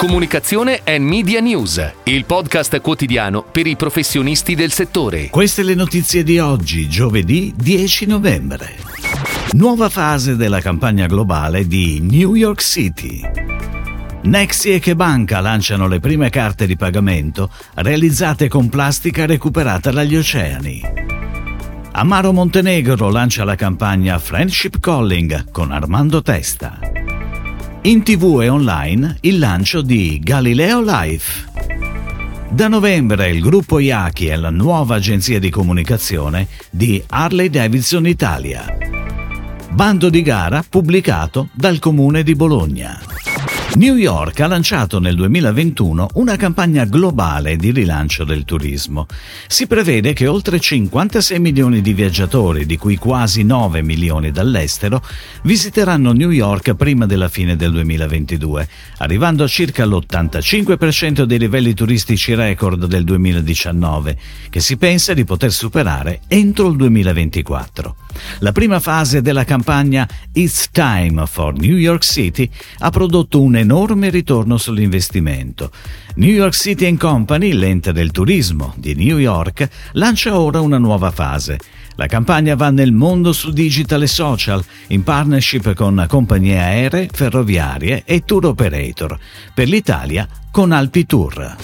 Comunicazione e Media News, il podcast quotidiano per i professionisti del settore. Queste le notizie di oggi, giovedì 10 novembre. Nuova fase della campagna globale di New York City. Nexi e Kebanka lanciano le prime carte di pagamento realizzate con plastica recuperata dagli oceani. Amaro Montenegro lancia la campagna Friendship Calling con Armando Testa. In tv e online il lancio di Galileo Life. Da novembre il gruppo Iaki è la nuova agenzia di comunicazione di Harley Davidson Italia. Bando di gara pubblicato dal comune di Bologna. New York ha lanciato nel 2021 una campagna globale di rilancio del turismo. Si prevede che oltre 56 milioni di viaggiatori, di cui quasi 9 milioni dall'estero, visiteranno New York prima della fine del 2022, arrivando a circa l'85% dei livelli turistici record del 2019, che si pensa di poter superare entro il 2024. La prima fase della campagna It's Time for New York City ha prodotto un enorme ritorno sull'investimento. New York City Company, l'ente del turismo di New York, lancia ora una nuova fase. La campagna va nel mondo su digital e social, in partnership con compagnie aeree, ferroviarie e tour operator. Per l'Italia con Alpi Tour.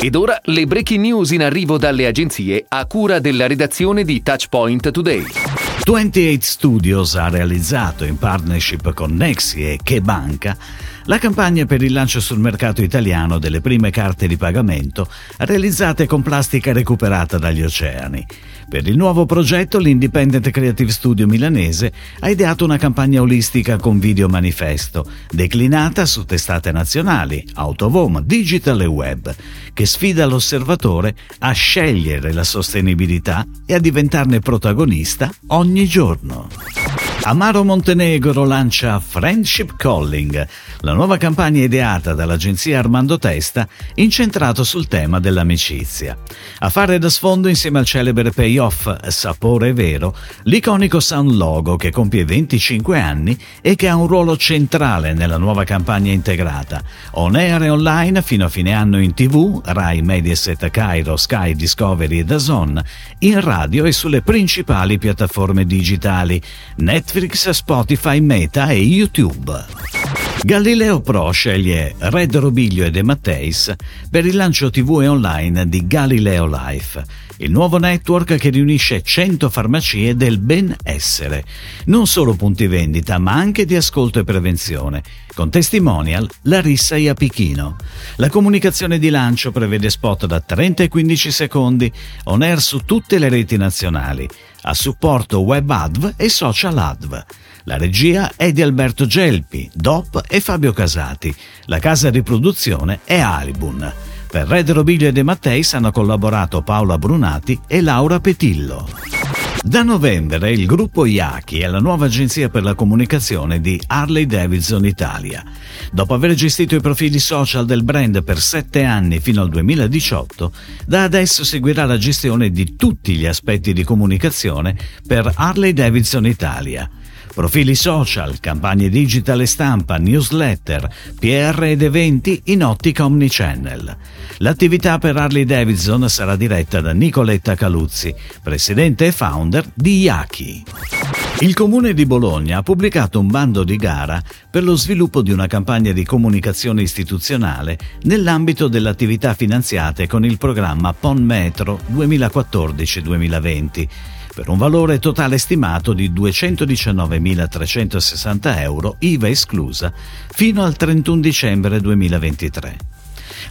Ed ora le breaking news in arrivo dalle agenzie a cura della redazione di Touchpoint Today. 28 Studios ha realizzato in partnership con Nexi e Kebanka la campagna per il lancio sul mercato italiano delle prime carte di pagamento realizzate con plastica recuperata dagli oceani. Per il nuovo progetto l'Independent Creative Studio milanese ha ideato una campagna olistica con video manifesto, declinata su testate nazionali, autovom, digital e web, che sfida l'osservatore a scegliere la sostenibilità e a diventarne protagonista ogni giorno. Amaro Montenegro lancia Friendship Calling, la nuova campagna ideata dall'agenzia Armando Testa incentrato sul tema dell'amicizia. A fare da sfondo insieme al celebre payoff Sapore Vero, l'iconico Sound Logo che compie 25 anni e che ha un ruolo centrale nella nuova campagna integrata, on air e online fino a fine anno in tv, Rai, Mediaset, Cairo, Sky, Discovery e DAZN, in radio e sulle principali piattaforme digitali, Netflix, Netflix, Spotify, Meta e YouTube. Galileo Pro sceglie Red Robiglio e De Matteis per il lancio TV e online di Galileo Life, il nuovo network che riunisce 100 farmacie del benessere, non solo punti vendita ma anche di ascolto e prevenzione, con testimonial Larissa Iapichino. La comunicazione di lancio prevede spot da 30 e 15 secondi, on air su tutte le reti nazionali, a supporto web adv e social adv. La regia è di Alberto Gelpi, DOP e Fabio Casati. La casa di produzione è Alibun. Per Red Robiglio e De Matteis hanno collaborato Paola Brunati e Laura Petillo. Da novembre il gruppo Iaki è la nuova agenzia per la comunicazione di Harley Davidson Italia. Dopo aver gestito i profili social del brand per sette anni fino al 2018, da adesso seguirà la gestione di tutti gli aspetti di comunicazione per Harley Davidson Italia profili social, campagne digital e stampa, newsletter, PR ed eventi in ottica omnichannel. L'attività per Harley Davidson sarà diretta da Nicoletta Caluzzi, presidente e founder di Yaki. Il Comune di Bologna ha pubblicato un bando di gara per lo sviluppo di una campagna di comunicazione istituzionale nell'ambito delle attività finanziate con il programma PON Metro 2014-2020 per un valore totale stimato di 219.360 euro, IVA esclusa, fino al 31 dicembre 2023.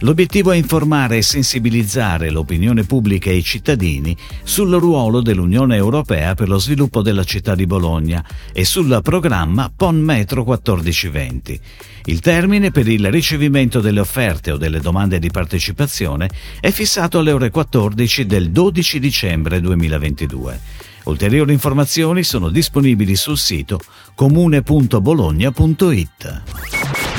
L'obiettivo è informare e sensibilizzare l'opinione pubblica e i cittadini sul ruolo dell'Unione Europea per lo sviluppo della città di Bologna e sul programma PON Metro 1420. Il termine per il ricevimento delle offerte o delle domande di partecipazione è fissato alle ore 14 del 12 dicembre 2022. Ulteriori informazioni sono disponibili sul sito comune.bologna.it.